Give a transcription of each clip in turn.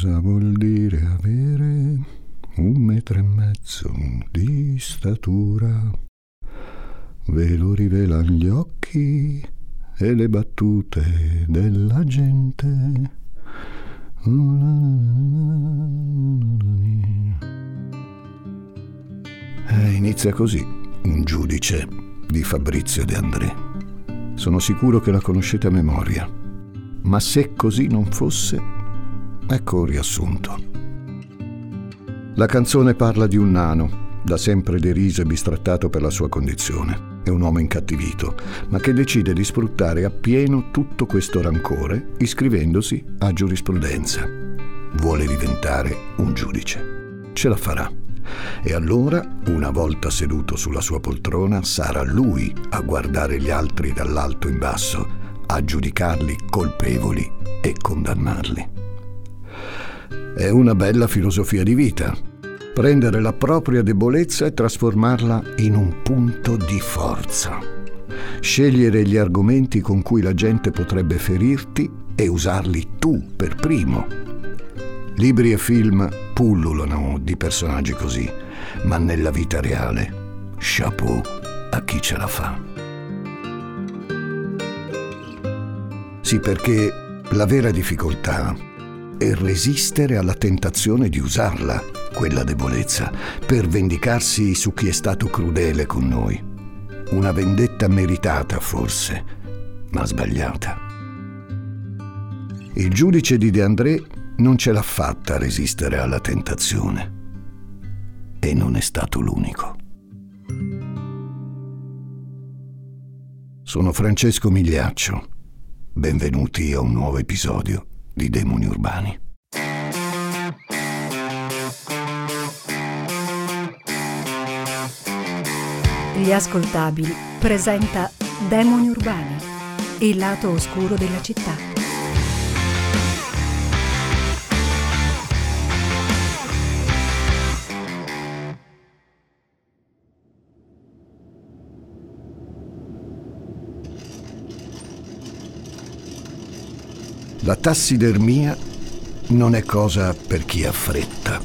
Cosa vuol dire avere un metro e mezzo di statura? Ve lo rivelano gli occhi e le battute della gente. Eh, inizia così un giudice di Fabrizio De André. Sono sicuro che la conoscete a memoria, ma se così non fosse, ecco un riassunto. La canzone parla di un nano, da sempre deriso e bistrattato per la sua condizione. È un uomo incattivito, ma che decide di sfruttare appieno tutto questo rancore iscrivendosi a giurisprudenza. Vuole diventare un giudice. Ce la farà. E allora, una volta seduto sulla sua poltrona, sarà lui a guardare gli altri dall'alto in basso, a giudicarli colpevoli e condannarli. È una bella filosofia di vita, prendere la propria debolezza e trasformarla in un punto di forza. Scegliere gli argomenti con cui la gente potrebbe ferirti e usarli tu per primo. Libri e film pullulano di personaggi così, ma nella vita reale, chapeau a chi ce la fa. Sì, perché la vera difficoltà è resistere alla tentazione di usarla, quella debolezza, per vendicarsi su chi è stato crudele con noi. Una vendetta meritata forse, ma sbagliata. Il giudice di De André non ce l'ha fatta a resistere alla tentazione. E non è stato l'unico. Sono Francesco Migliaccio. Benvenuti a un nuovo episodio di Demoni Urbani. Gli ascoltabili presenta Demoni Urbani, il lato oscuro della città. La tassidermia non è cosa per chi ha fretta.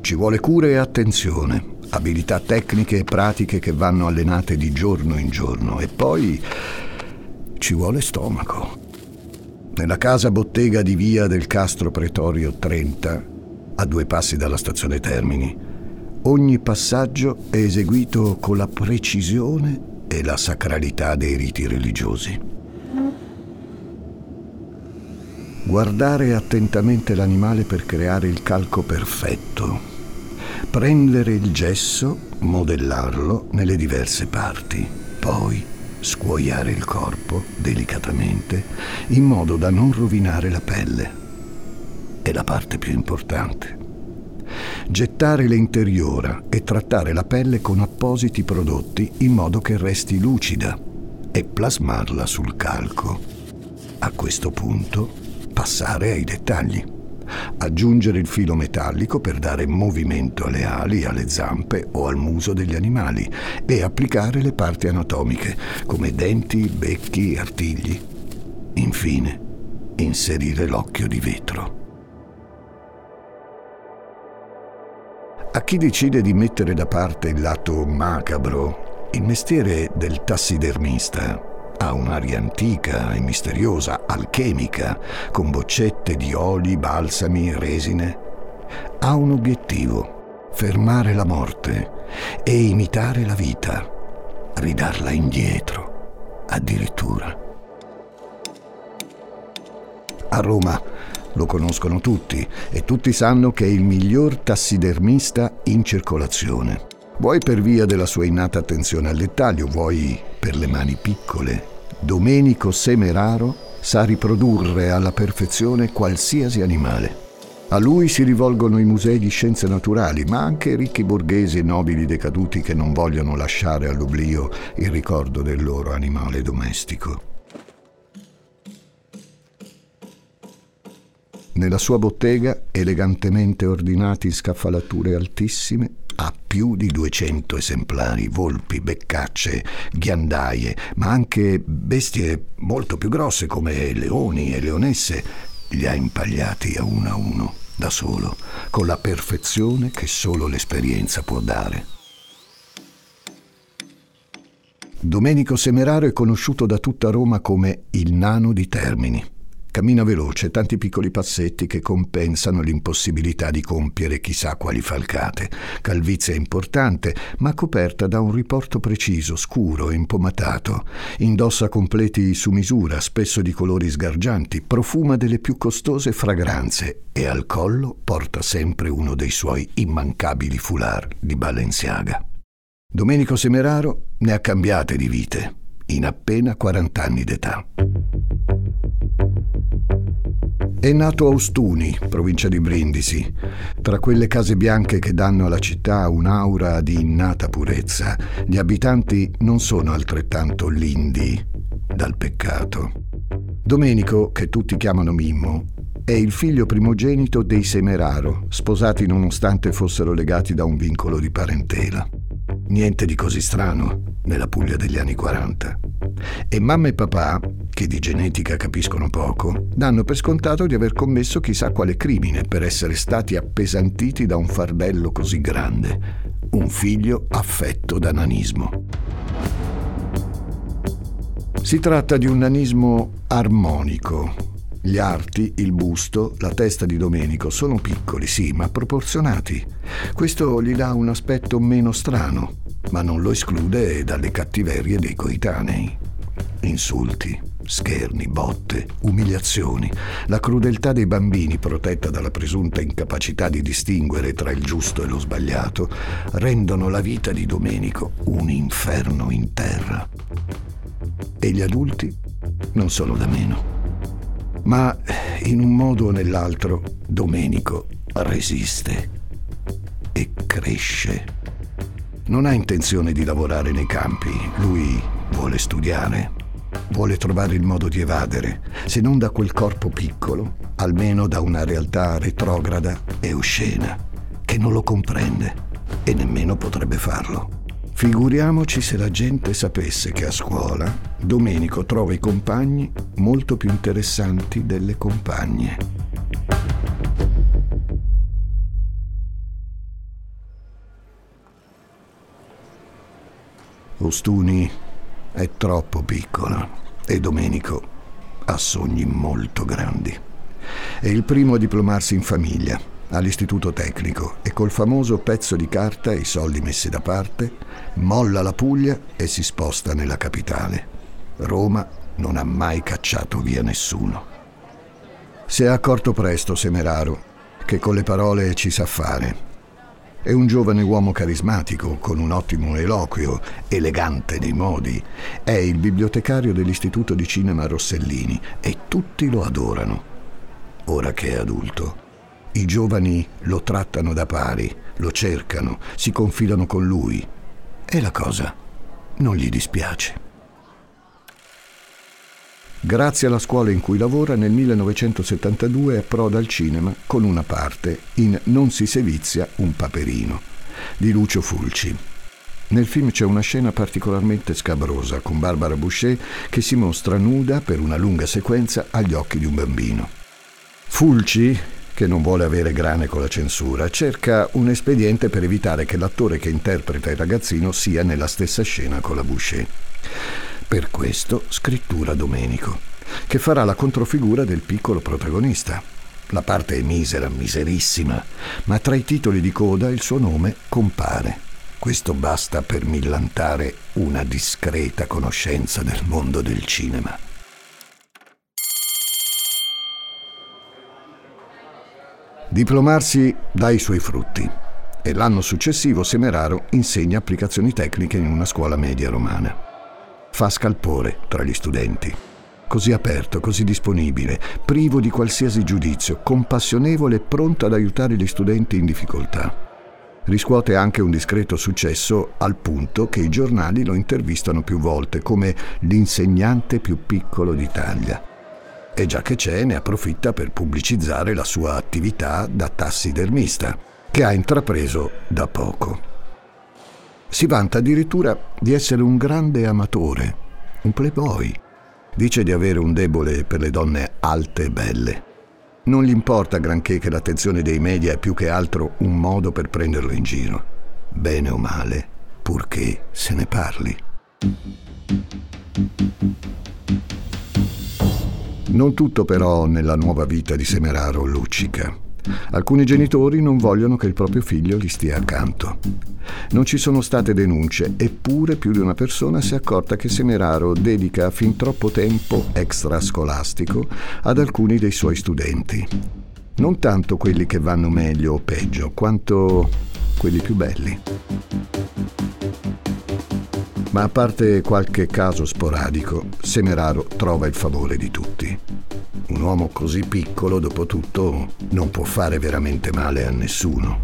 Ci vuole cura e attenzione, abilità tecniche e pratiche che vanno allenate di giorno in giorno e poi ci vuole stomaco. Nella casa bottega di via del Castro Pretorio 30, a due passi dalla stazione Termini, ogni passaggio è eseguito con la precisione e la sacralità dei riti religiosi. Guardare attentamente l'animale per creare il calco perfetto. Prendere il gesso, modellarlo nelle diverse parti. Poi scuoiare il corpo delicatamente in modo da non rovinare la pelle. È la parte più importante. Gettare l'interiora e trattare la pelle con appositi prodotti in modo che resti lucida e plasmarla sul calco. A questo punto passare ai dettagli. Aggiungere il filo metallico per dare movimento alle ali, alle zampe o al muso degli animali e applicare le parti anatomiche come denti, becchi, artigli. Infine, inserire l'occhio di vetro. A chi decide di mettere da parte il lato macabro, il mestiere del tassidermista ha un'aria antica e misteriosa, alchemica, con boccette di oli, balsami, resine. Ha un obiettivo, fermare la morte e imitare la vita, ridarla indietro, addirittura. A Roma lo conoscono tutti e tutti sanno che è il miglior tassidermista in circolazione. Vuoi per via della sua innata attenzione al dettaglio, vuoi per le mani piccole Domenico Semeraro sa riprodurre alla perfezione qualsiasi animale. A lui si rivolgono i musei di scienze naturali, ma anche ricchi borghesi e nobili decaduti che non vogliono lasciare all'oblio il ricordo del loro animale domestico. Nella sua bottega, elegantemente ordinati in scaffalature altissime, ha più di 200 esemplari, volpi, beccacce, ghiandaie, ma anche bestie molto più grosse come leoni e leonesse li ha impagliati a uno a uno, da solo, con la perfezione che solo l'esperienza può dare. Domenico Semeraro è conosciuto da tutta Roma come il nano di Termini. Cammina veloce, tanti piccoli passetti che compensano l'impossibilità di compiere chissà quali falcate. Calvizia importante, ma coperta da un riporto preciso, scuro e impomatato. Indossa completi su misura, spesso di colori sgargianti, profuma delle più costose fragranze e al collo porta sempre uno dei suoi immancabili foulard di Balenciaga. Domenico Semeraro ne ha cambiate di vite, in appena 40 anni d'età. È nato a Ostuni, provincia di Brindisi, tra quelle case bianche che danno alla città un'aura di innata purezza. Gli abitanti non sono altrettanto lindi dal peccato. Domenico, che tutti chiamano Mimmo, è il figlio primogenito dei Semeraro, sposati nonostante fossero legati da un vincolo di parentela. Niente di così strano nella Puglia degli anni 40. E mamma e papà, che di genetica capiscono poco, danno per scontato di aver commesso chissà quale crimine per essere stati appesantiti da un fardello così grande, un figlio affetto da nanismo. Si tratta di un nanismo armonico, gli arti, il busto, la testa di Domenico sono piccoli, sì, ma proporzionati. Questo gli dà un aspetto meno strano, ma non lo esclude dalle cattiverie dei coetanei. Insulti, scherni, botte, umiliazioni, la crudeltà dei bambini protetta dalla presunta incapacità di distinguere tra il giusto e lo sbagliato, rendono la vita di Domenico un inferno in terra. E gli adulti non sono da meno. Ma in un modo o nell'altro Domenico resiste e cresce. Non ha intenzione di lavorare nei campi, lui vuole studiare, vuole trovare il modo di evadere, se non da quel corpo piccolo, almeno da una realtà retrograda e oscena, che non lo comprende e nemmeno potrebbe farlo. Figuriamoci se la gente sapesse che a scuola Domenico trova i compagni molto più interessanti delle compagne. Ostuni è troppo piccola e Domenico ha sogni molto grandi. È il primo a diplomarsi in famiglia all'istituto tecnico e col famoso pezzo di carta e i soldi messi da parte molla la Puglia e si sposta nella capitale. Roma non ha mai cacciato via nessuno. Si è accorto presto Semeraro che con le parole ci sa fare. È un giovane uomo carismatico, con un ottimo eloquio, elegante nei modi. È il bibliotecario dell'Istituto di Cinema Rossellini e tutti lo adorano. Ora che è adulto, i giovani lo trattano da pari, lo cercano, si confidano con lui e la cosa non gli dispiace. Grazie alla scuola in cui lavora, nel 1972 approda al cinema con una parte in Non si sevizia un paperino di Lucio Fulci. Nel film c'è una scena particolarmente scabrosa con Barbara Boucher che si mostra nuda per una lunga sequenza agli occhi di un bambino. Fulci, che non vuole avere grane con la censura, cerca un espediente per evitare che l'attore che interpreta il ragazzino sia nella stessa scena con la Boucher. Per questo scrittura Domenico, che farà la controfigura del piccolo protagonista. La parte è misera, miserissima, ma tra i titoli di coda il suo nome compare. Questo basta per millantare una discreta conoscenza del mondo del cinema. Diplomarsi dà i suoi frutti e l'anno successivo Semeraro insegna applicazioni tecniche in una scuola media romana. Fa scalpore tra gli studenti. Così aperto, così disponibile, privo di qualsiasi giudizio, compassionevole e pronto ad aiutare gli studenti in difficoltà. Riscuote anche un discreto successo al punto che i giornali lo intervistano più volte come l'insegnante più piccolo d'Italia e già che c'è ne approfitta per pubblicizzare la sua attività da tassidermista, che ha intrapreso da poco. Si vanta addirittura di essere un grande amatore, un playboy. Dice di avere un debole per le donne alte e belle. Non gli importa granché che l'attenzione dei media è più che altro un modo per prenderlo in giro. Bene o male, purché se ne parli. Non tutto però nella nuova vita di Semeraro luccica. Alcuni genitori non vogliono che il proprio figlio gli stia accanto. Non ci sono state denunce, eppure più di una persona si è accorta che Semeraro dedica fin troppo tempo extrascolastico ad alcuni dei suoi studenti. Non tanto quelli che vanno meglio o peggio, quanto quelli più belli. Ma a parte qualche caso sporadico, Semeraro trova il favore di tutti. Un uomo così piccolo, dopo tutto, non può fare veramente male a nessuno.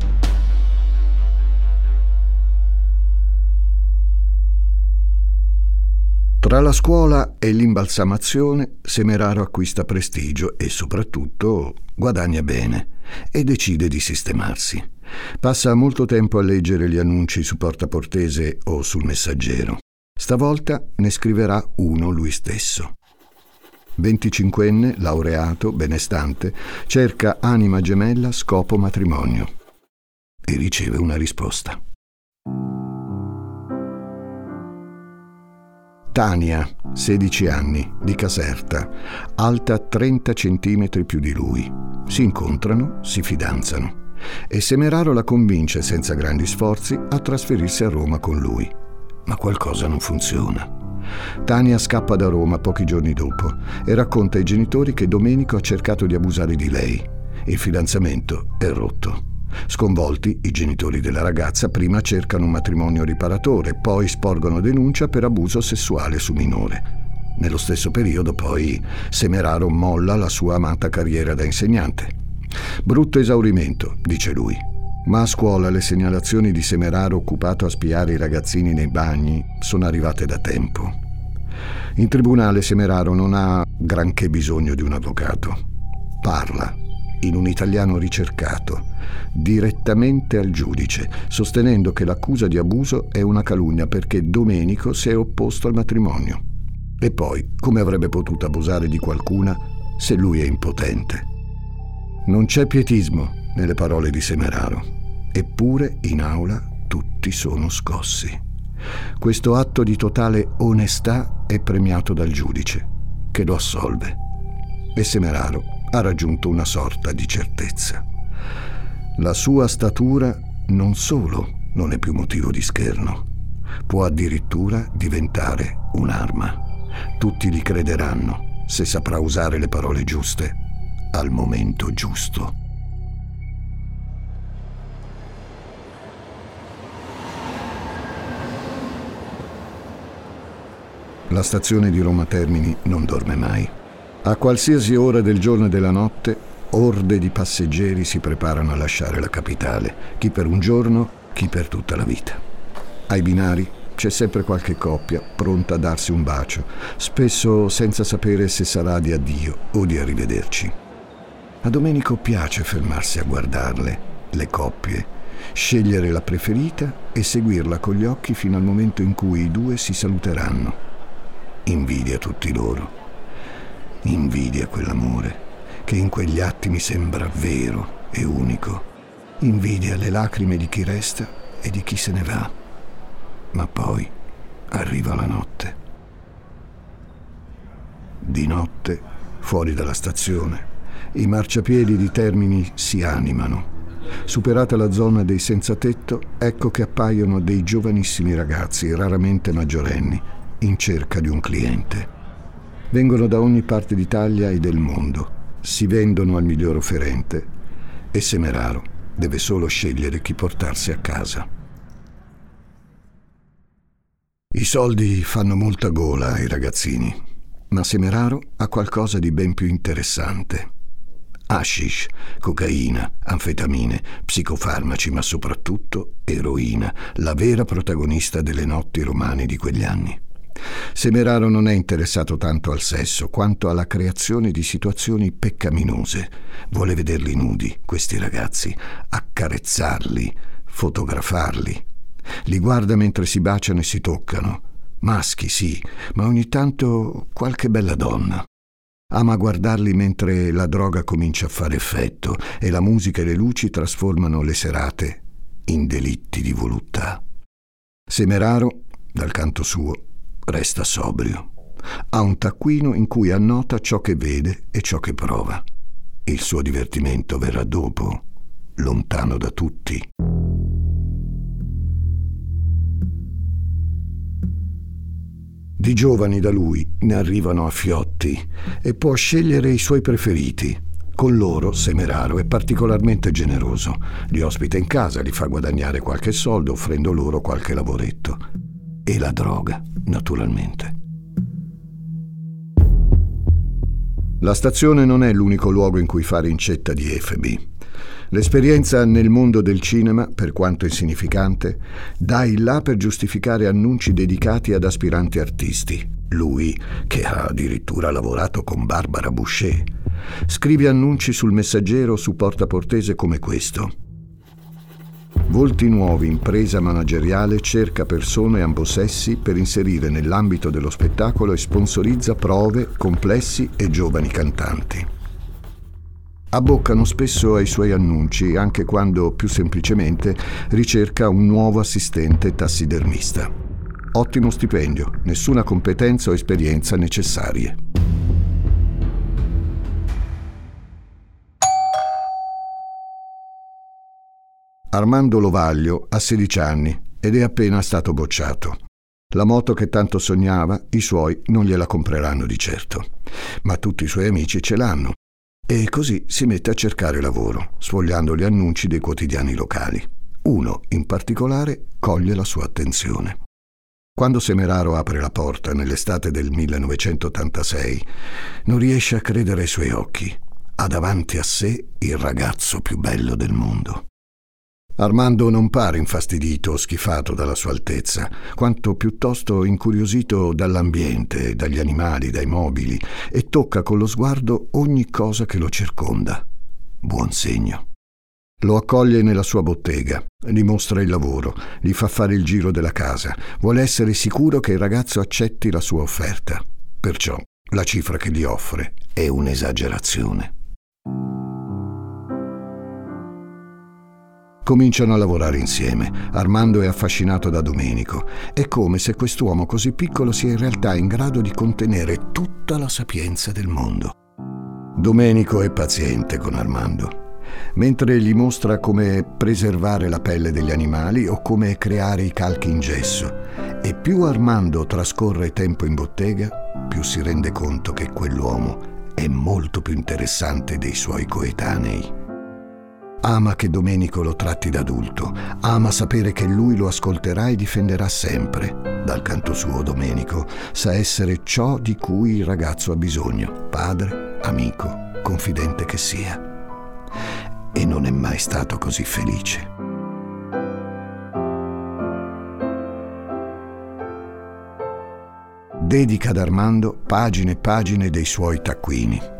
Tra la scuola e l'imbalsamazione, Semeraro acquista prestigio e soprattutto guadagna bene e decide di sistemarsi. Passa molto tempo a leggere gli annunci su Portaportese o sul Messaggero. Stavolta ne scriverà uno lui stesso. 25enne, laureato, benestante, cerca anima gemella, scopo matrimonio. E riceve una risposta. Tania, 16 anni, di Caserta, alta 30 centimetri più di lui. Si incontrano, si fidanzano e Semeraro la convince senza grandi sforzi a trasferirsi a Roma con lui. Ma qualcosa non funziona. Tania scappa da Roma pochi giorni dopo e racconta ai genitori che Domenico ha cercato di abusare di lei. Il fidanzamento è rotto. Sconvolti, i genitori della ragazza prima cercano un matrimonio riparatore, poi sporgono denuncia per abuso sessuale su minore. Nello stesso periodo, poi, Semeraro molla la sua amata carriera da insegnante. Brutto esaurimento, dice lui. Ma a scuola le segnalazioni di Semeraro occupato a spiare i ragazzini nei bagni sono arrivate da tempo. In tribunale Semeraro non ha granché bisogno di un avvocato. Parla, in un italiano ricercato, direttamente al giudice, sostenendo che l'accusa di abuso è una calunnia perché Domenico si è opposto al matrimonio. E poi, come avrebbe potuto abusare di qualcuna se lui è impotente? Non c'è pietismo nelle parole di Semeraro, eppure in aula tutti sono scossi. Questo atto di totale onestà è premiato dal giudice, che lo assolve. E Semeraro ha raggiunto una sorta di certezza. La sua statura non solo non è più motivo di scherno, può addirittura diventare un'arma. Tutti gli crederanno se saprà usare le parole giuste al momento giusto. La stazione di Roma Termini non dorme mai. A qualsiasi ora del giorno e della notte, orde di passeggeri si preparano a lasciare la capitale, chi per un giorno, chi per tutta la vita. Ai binari c'è sempre qualche coppia pronta a darsi un bacio, spesso senza sapere se sarà di addio o di arrivederci. A Domenico piace fermarsi a guardarle, le coppie, scegliere la preferita e seguirla con gli occhi fino al momento in cui i due si saluteranno. Invidia tutti loro. Invidia quell'amore che in quegli attimi sembra vero e unico. Invidia le lacrime di chi resta e di chi se ne va. Ma poi arriva la notte. Di notte, fuori dalla stazione, i marciapiedi di Termini si animano. Superata la zona dei senza tetto, ecco che appaiono dei giovanissimi ragazzi, raramente maggiorenni, in cerca di un cliente. Vengono da ogni parte d'Italia e del mondo, si vendono al miglior offerente e Semeraro deve solo scegliere chi portarsi a casa. I soldi fanno molta gola ai ragazzini, ma Semeraro ha qualcosa di ben più interessante hashish, cocaina, anfetamine, psicofarmaci, ma soprattutto eroina, la vera protagonista delle notti romane di quegli anni. Semeraro non è interessato tanto al sesso quanto alla creazione di situazioni peccaminose. Vuole vederli nudi, questi ragazzi, accarezzarli, fotografarli. Li guarda mentre si baciano e si toccano. Maschi, sì, ma ogni tanto qualche bella donna. Ama guardarli mentre la droga comincia a fare effetto e la musica e le luci trasformano le serate in delitti di voluttà. Semeraro, dal canto suo, resta sobrio. Ha un taccuino in cui annota ciò che vede e ciò che prova. Il suo divertimento verrà dopo, lontano da tutti. Di giovani da lui ne arrivano a fiotti e può scegliere i suoi preferiti. Con loro Semeraro è particolarmente generoso. Li ospita in casa, li fa guadagnare qualche soldo offrendo loro qualche lavoretto. E la droga, naturalmente. La stazione non è l'unico luogo in cui fare incetta di efebi. L'esperienza nel mondo del cinema, per quanto insignificante, dà il là per giustificare annunci dedicati ad aspiranti artisti. Lui, che ha addirittura lavorato con Barbara Boucher, scrive annunci sul messaggero su Porta Portese come questo. Volti nuovi, impresa manageriale cerca persone ambosessi per inserire nell'ambito dello spettacolo e sponsorizza prove, complessi e giovani cantanti abboccano spesso ai suoi annunci, anche quando più semplicemente ricerca un nuovo assistente tassidermista. Ottimo stipendio, nessuna competenza o esperienza necessarie. Armando Lovaglio ha 16 anni ed è appena stato bocciato. La moto che tanto sognava, i suoi non gliela compreranno di certo, ma tutti i suoi amici ce l'hanno e così si mette a cercare lavoro, sfogliando gli annunci dei quotidiani locali. Uno, in particolare, coglie la sua attenzione. Quando Semeraro apre la porta nell'estate del 1986, non riesce a credere ai suoi occhi. Ha davanti a sé il ragazzo più bello del mondo. Armando non pare infastidito o schifato dalla sua altezza, quanto piuttosto incuriosito dall'ambiente, dagli animali, dai mobili, e tocca con lo sguardo ogni cosa che lo circonda. Buon segno. Lo accoglie nella sua bottega, gli mostra il lavoro, gli fa fare il giro della casa, vuole essere sicuro che il ragazzo accetti la sua offerta. Perciò la cifra che gli offre è un'esagerazione. Cominciano a lavorare insieme. Armando è affascinato da Domenico. È come se quest'uomo così piccolo sia in realtà in grado di contenere tutta la sapienza del mondo. Domenico è paziente con Armando. Mentre gli mostra come preservare la pelle degli animali o come creare i calchi in gesso. E più Armando trascorre tempo in bottega, più si rende conto che quell'uomo è molto più interessante dei suoi coetanei. Ama che Domenico lo tratti da adulto, ama sapere che lui lo ascolterà e difenderà sempre. Dal canto suo Domenico sa essere ciò di cui il ragazzo ha bisogno, padre, amico, confidente che sia. E non è mai stato così felice. Dedica ad Armando pagine e pagine dei suoi taccuini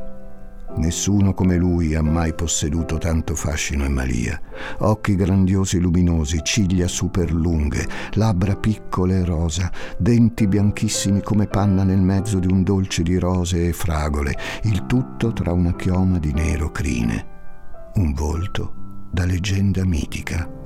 Nessuno come lui ha mai posseduto tanto fascino e malia. Occhi grandiosi e luminosi, ciglia super lunghe, labbra piccole e rosa, denti bianchissimi come panna nel mezzo di un dolce di rose e fragole, il tutto tra una chioma di nero crine. Un volto da leggenda mitica.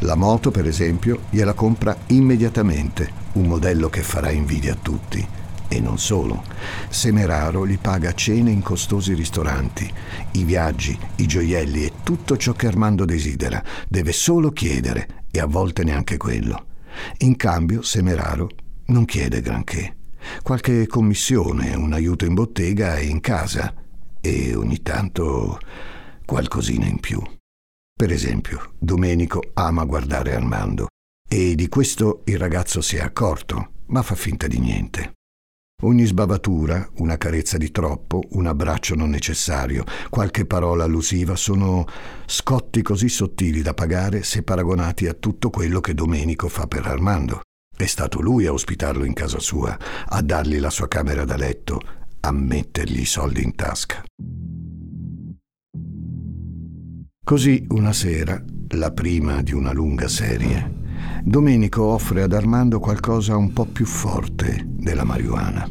La moto, per esempio, gliela compra immediatamente, un modello che farà invidia a tutti. E non solo. Semeraro gli paga cene in costosi ristoranti, i viaggi, i gioielli e tutto ciò che Armando desidera. Deve solo chiedere, e a volte neanche quello. In cambio, Semeraro non chiede granché. Qualche commissione, un aiuto in bottega e in casa. E ogni tanto qualcosina in più. Per esempio, Domenico ama guardare Armando E di questo il ragazzo si è accorto, ma fa finta di niente. Ogni sbavatura, una carezza di troppo, un abbraccio non necessario, qualche parola allusiva sono scotti così sottili da pagare se paragonati a tutto quello che Domenico fa per Armando. È stato lui a ospitarlo in casa sua, a dargli la sua camera da letto, a mettergli i soldi in tasca. Così una sera, la prima di una lunga serie, Domenico offre ad Armando qualcosa un po' più forte della marijuana.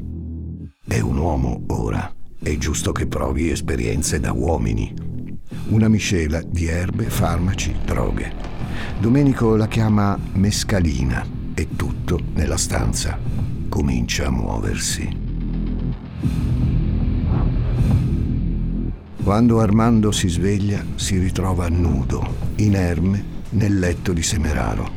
È un uomo ora, è giusto che provi esperienze da uomini. Una miscela di erbe, farmaci, droghe. Domenico la chiama mescalina e tutto nella stanza comincia a muoversi. Quando Armando si sveglia, si ritrova nudo, inerme, nel letto di Semeraro.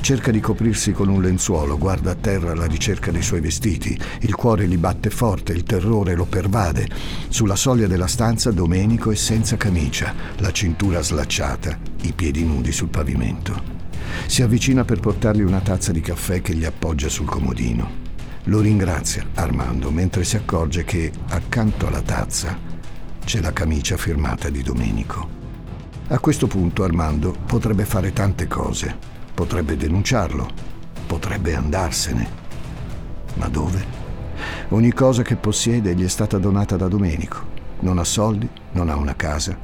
Cerca di coprirsi con un lenzuolo, guarda a terra alla ricerca dei suoi vestiti. Il cuore gli batte forte, il terrore lo pervade. Sulla soglia della stanza Domenico è senza camicia, la cintura slacciata, i piedi nudi sul pavimento. Si avvicina per portargli una tazza di caffè che gli appoggia sul comodino. Lo ringrazia Armando mentre si accorge che accanto alla tazza c'è la camicia firmata di Domenico. A questo punto Armando potrebbe fare tante cose. Potrebbe denunciarlo, potrebbe andarsene. Ma dove? Ogni cosa che possiede gli è stata donata da Domenico. Non ha soldi, non ha una casa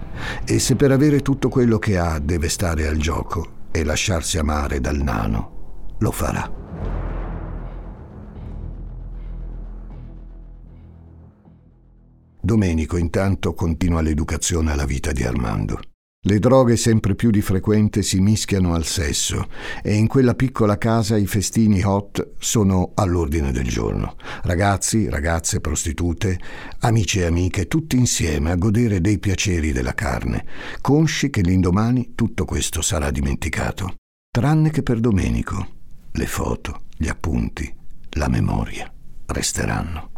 e se per avere tutto quello che ha deve stare al gioco e lasciarsi amare dal nano, lo farà. Domenico intanto continua l'educazione alla vita di Armando. Le droghe sempre più di frequente si mischiano al sesso e in quella piccola casa i festini hot sono all'ordine del giorno. Ragazzi, ragazze, prostitute, amici e amiche, tutti insieme a godere dei piaceri della carne, consci che l'indomani tutto questo sarà dimenticato. Tranne che per Domenico. Le foto, gli appunti, la memoria resteranno.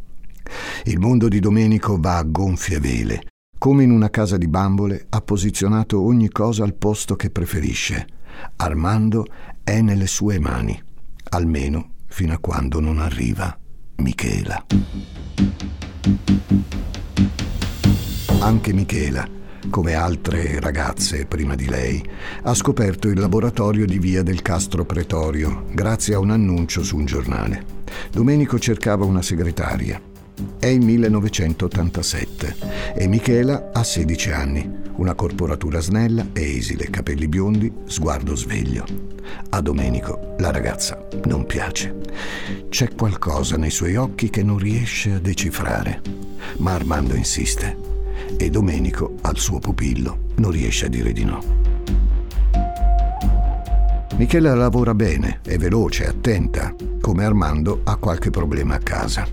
Il mondo di Domenico va a gonfie vele come in una casa di bambole, ha posizionato ogni cosa al posto che preferisce. Armando è nelle sue mani, almeno fino a quando non arriva Michela. Anche Michela, come altre ragazze prima di lei, ha scoperto il laboratorio di via del Castro Pretorio grazie a un annuncio su un giornale. Domenico cercava una segretaria. È il 1987 e Michela ha 16 anni, una corporatura snella e esile, capelli biondi, sguardo sveglio. A Domenico la ragazza non piace. C'è qualcosa nei suoi occhi che non riesce a decifrare, ma Armando insiste e Domenico al suo pupillo non riesce a dire di no. Michela lavora bene, è veloce, attenta, come Armando ha qualche problema a casa.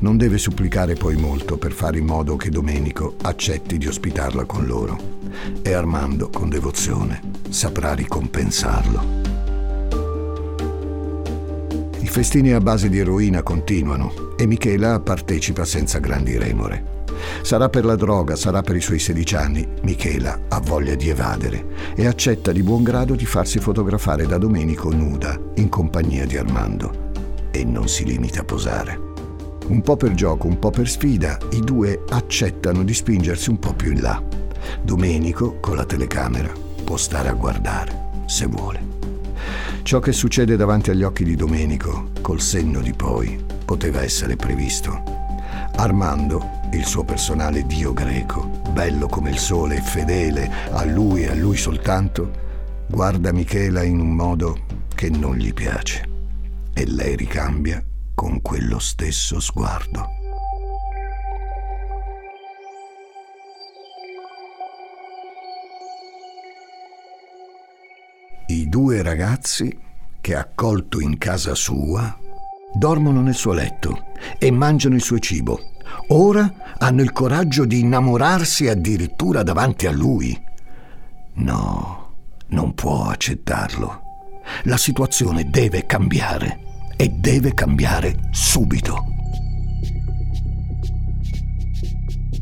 Non deve supplicare poi molto per fare in modo che Domenico accetti di ospitarla con loro. E Armando, con devozione, saprà ricompensarlo. I festini a base di eroina continuano e Michela partecipa senza grandi remore. Sarà per la droga, sarà per i suoi 16 anni, Michela ha voglia di evadere e accetta di buon grado di farsi fotografare da Domenico nuda in compagnia di Armando. E non si limita a posare. Un po' per gioco, un po' per sfida, i due accettano di spingersi un po' più in là. Domenico, con la telecamera, può stare a guardare, se vuole. Ciò che succede davanti agli occhi di Domenico, col senno di poi, poteva essere previsto. Armando, il suo personale dio greco, bello come il sole e fedele a lui e a lui soltanto, guarda Michela in un modo che non gli piace e lei ricambia con quello stesso sguardo. I due ragazzi che ha accolto in casa sua dormono nel suo letto e mangiano il suo cibo. Ora hanno il coraggio di innamorarsi addirittura davanti a lui. No, non può accettarlo. La situazione deve cambiare e deve cambiare subito.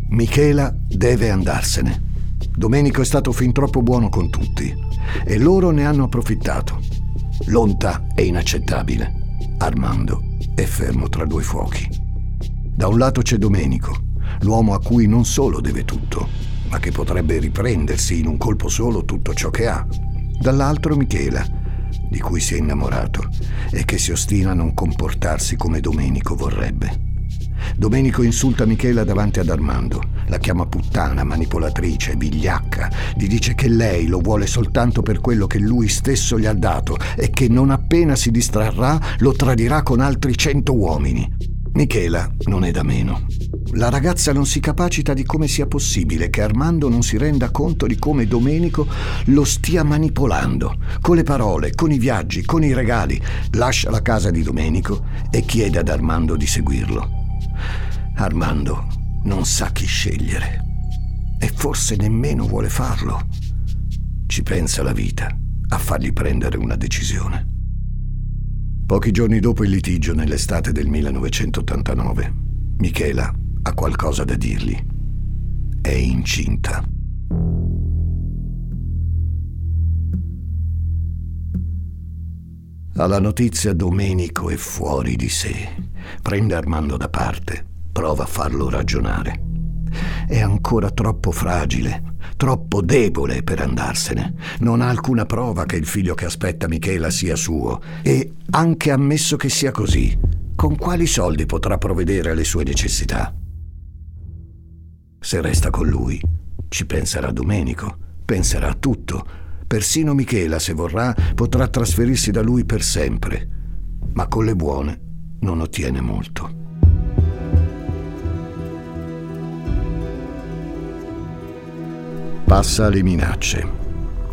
Michela deve andarsene. Domenico è stato fin troppo buono con tutti e loro ne hanno approfittato. L'onta è inaccettabile. Armando è fermo tra due fuochi. Da un lato c'è Domenico, l'uomo a cui non solo deve tutto, ma che potrebbe riprendersi in un colpo solo tutto ciò che ha. Dall'altro Michela, di cui si è innamorato e che si ostina a non comportarsi come Domenico vorrebbe. Domenico insulta Michela davanti ad Armando, la chiama puttana, manipolatrice, vigliacca, gli dice che lei lo vuole soltanto per quello che lui stesso gli ha dato e che non appena si distrarrà lo tradirà con altri cento uomini. Michela non è da meno. La ragazza non si capacita di come sia possibile che Armando non si renda conto di come Domenico lo stia manipolando, con le parole, con i viaggi, con i regali. Lascia la casa di Domenico e chiede ad Armando di seguirlo. Armando non sa chi scegliere e forse nemmeno vuole farlo. Ci pensa la vita a fargli prendere una decisione. Pochi giorni dopo il litigio, nell'estate del 1989, Michela ha qualcosa da dirgli. È incinta. Alla notizia Domenico è fuori di sé. Prende Armando da parte prova a farlo ragionare. È ancora troppo fragile, troppo debole per andarsene. Non ha alcuna prova che il figlio che aspetta Michela sia suo. E, anche ammesso che sia così, con quali soldi potrà provvedere alle sue necessità? Se resta con lui, ci penserà Domenico, penserà a tutto. Persino Michela, se vorrà, potrà trasferirsi da lui per sempre. Ma con le buone non ottiene molto. Passa alle minacce.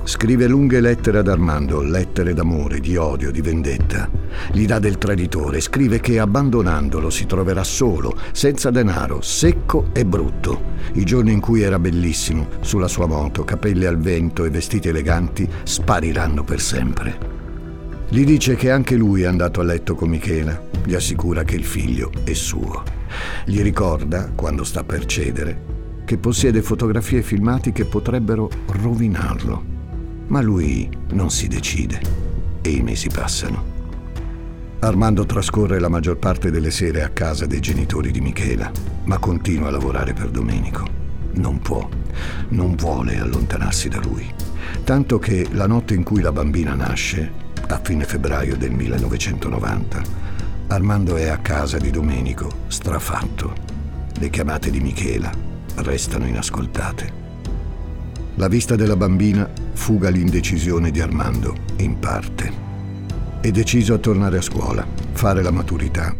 Scrive lunghe lettere ad Armando, lettere d'amore, di odio, di vendetta. Gli dà del traditore, scrive che abbandonandolo si troverà solo, senza denaro, secco e brutto. I giorni in cui era bellissimo, sulla sua moto, capelli al vento e vestiti eleganti, spariranno per sempre. Gli dice che anche lui è andato a letto con Michela, gli assicura che il figlio è suo. Gli ricorda, quando sta per cedere, che possiede fotografie e filmati che potrebbero rovinarlo. Ma lui non si decide e i mesi passano. Armando trascorre la maggior parte delle sere a casa dei genitori di Michela, ma continua a lavorare per Domenico. Non può, non vuole allontanarsi da lui. Tanto che la notte in cui la bambina nasce, a fine febbraio del 1990, Armando è a casa di Domenico, strafatto. Le chiamate di Michela restano inascoltate. La vista della bambina fuga l'indecisione di Armando, in parte. È deciso a tornare a scuola, fare la maturità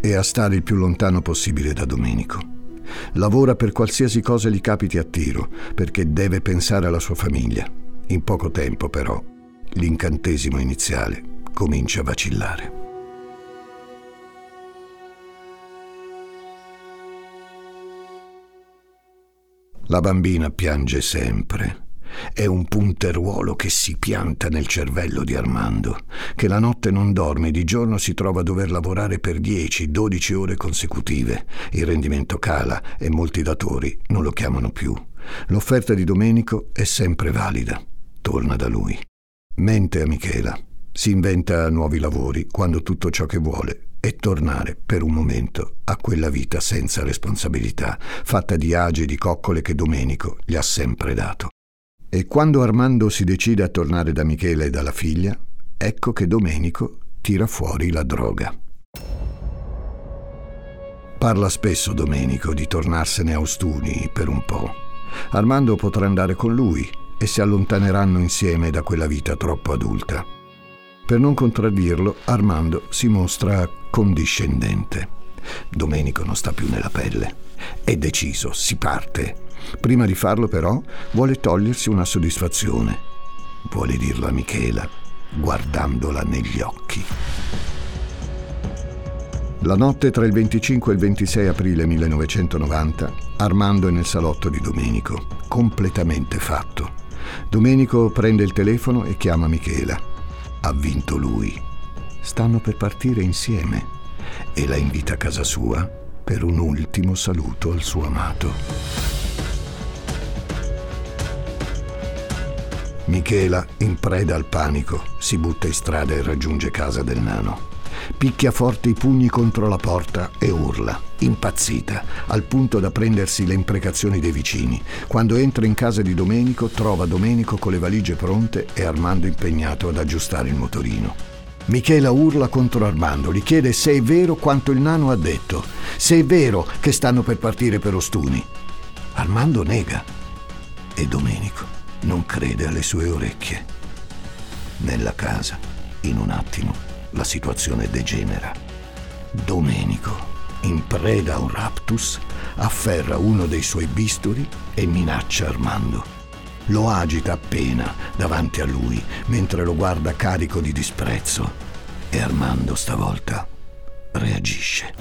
e a stare il più lontano possibile da Domenico. Lavora per qualsiasi cosa gli capiti a tiro, perché deve pensare alla sua famiglia. In poco tempo, però, l'incantesimo iniziale comincia a vacillare. La bambina piange sempre. È un punteruolo che si pianta nel cervello di Armando, che la notte non dorme e di giorno si trova a dover lavorare per 10-12 ore consecutive. Il rendimento cala e molti datori non lo chiamano più. L'offerta di Domenico è sempre valida. Torna da lui. Mente a Michela. Si inventa nuovi lavori quando tutto ciò che vuole e tornare per un momento a quella vita senza responsabilità, fatta di agi e di coccole che Domenico gli ha sempre dato. E quando Armando si decide a tornare da Michele e dalla figlia, ecco che Domenico tira fuori la droga. Parla spesso Domenico di tornarsene a Ostuni per un po'. Armando potrà andare con lui e si allontaneranno insieme da quella vita troppo adulta. Per non contraddirlo, Armando si mostra condiscendente. Domenico non sta più nella pelle. È deciso, si parte. Prima di farlo, però, vuole togliersi una soddisfazione. Vuole dirlo a Michela, guardandola negli occhi. La notte tra il 25 e il 26 aprile 1990, Armando è nel salotto di Domenico, completamente fatto. Domenico prende il telefono e chiama Michela. Ha vinto lui. Stanno per partire insieme e la invita a casa sua per un ultimo saluto al suo amato. Michela, in preda al panico, si butta in strada e raggiunge casa del nano. Picchia forte i pugni contro la porta e urla, impazzita, al punto da prendersi le imprecazioni dei vicini. Quando entra in casa di Domenico, trova Domenico con le valigie pronte e Armando impegnato ad aggiustare il motorino. Michela urla contro Armando, gli chiede se è vero quanto il nano ha detto, se è vero che stanno per partire per Ostuni. Armando nega e Domenico non crede alle sue orecchie. Nella casa, in un attimo, la situazione degenera. Domenico, in preda a un raptus, afferra uno dei suoi bisturi e minaccia Armando. Lo agita appena davanti a lui mentre lo guarda carico di disprezzo e Armando stavolta reagisce.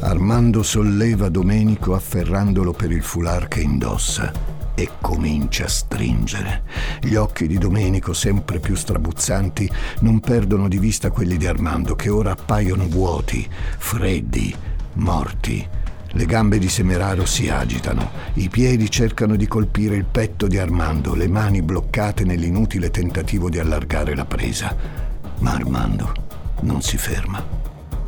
Armando solleva Domenico afferrandolo per il foulard che indossa e comincia a stringere. Gli occhi di Domenico, sempre più strabuzzanti, non perdono di vista quelli di Armando, che ora appaiono vuoti, freddi, morti. Le gambe di Semeraro si agitano, i piedi cercano di colpire il petto di Armando, le mani bloccate nell'inutile tentativo di allargare la presa. Ma Armando non si ferma.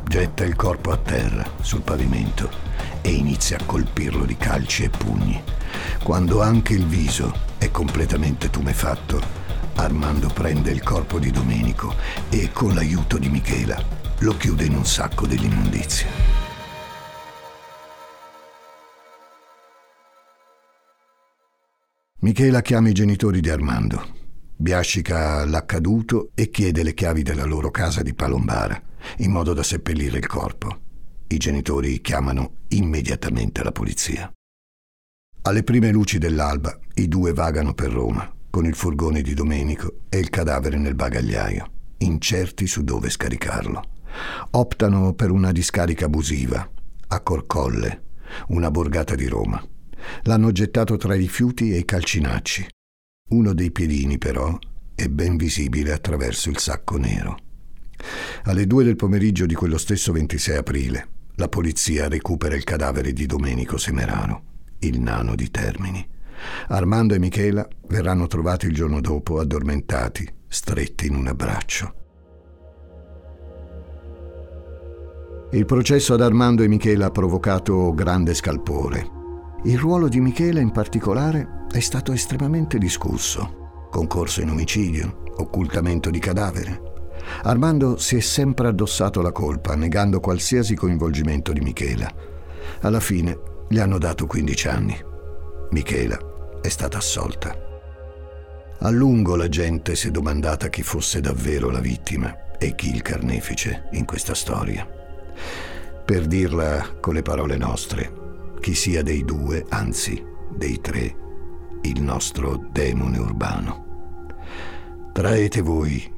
Getta il corpo a terra, sul pavimento, e inizia a colpirlo di calci e pugni. Quando anche il viso è completamente tumefatto, Armando prende il corpo di Domenico e, con l'aiuto di Michela, lo chiude in un sacco dell'immondizia. Michela chiama i genitori di Armando, biascica l'accaduto e chiede le chiavi della loro casa di Palombara, in modo da seppellire il corpo. I genitori chiamano immediatamente la polizia. Alle prime luci dell'alba i due vagano per Roma, con il furgone di Domenico e il cadavere nel bagagliaio, incerti su dove scaricarlo. Optano per una discarica abusiva, a Corcolle, una borgata di Roma. L'hanno gettato tra i rifiuti e i calcinacci. Uno dei piedini, però, è ben visibile attraverso il sacco nero. Alle due del pomeriggio di quello stesso 26 aprile, la polizia recupera il cadavere di Domenico Semerano, il nano di Termini. Armando e Michela verranno trovati il giorno dopo addormentati, stretti in un abbraccio. Il processo ad Armando e Michela ha provocato grande scalpore. Il ruolo di Michela in particolare è stato estremamente discusso. Concorso in omicidio, occultamento di cadavere. Armando si è sempre addossato la colpa, negando qualsiasi coinvolgimento di Michela. Alla fine gli hanno dato 15 anni. Michela è stata assolta. A lungo la gente si è domandata chi fosse davvero la vittima e chi il carnefice in questa storia. Per dirla con le parole nostre, chi sia dei due, anzi dei tre, il nostro demone urbano. Traete voi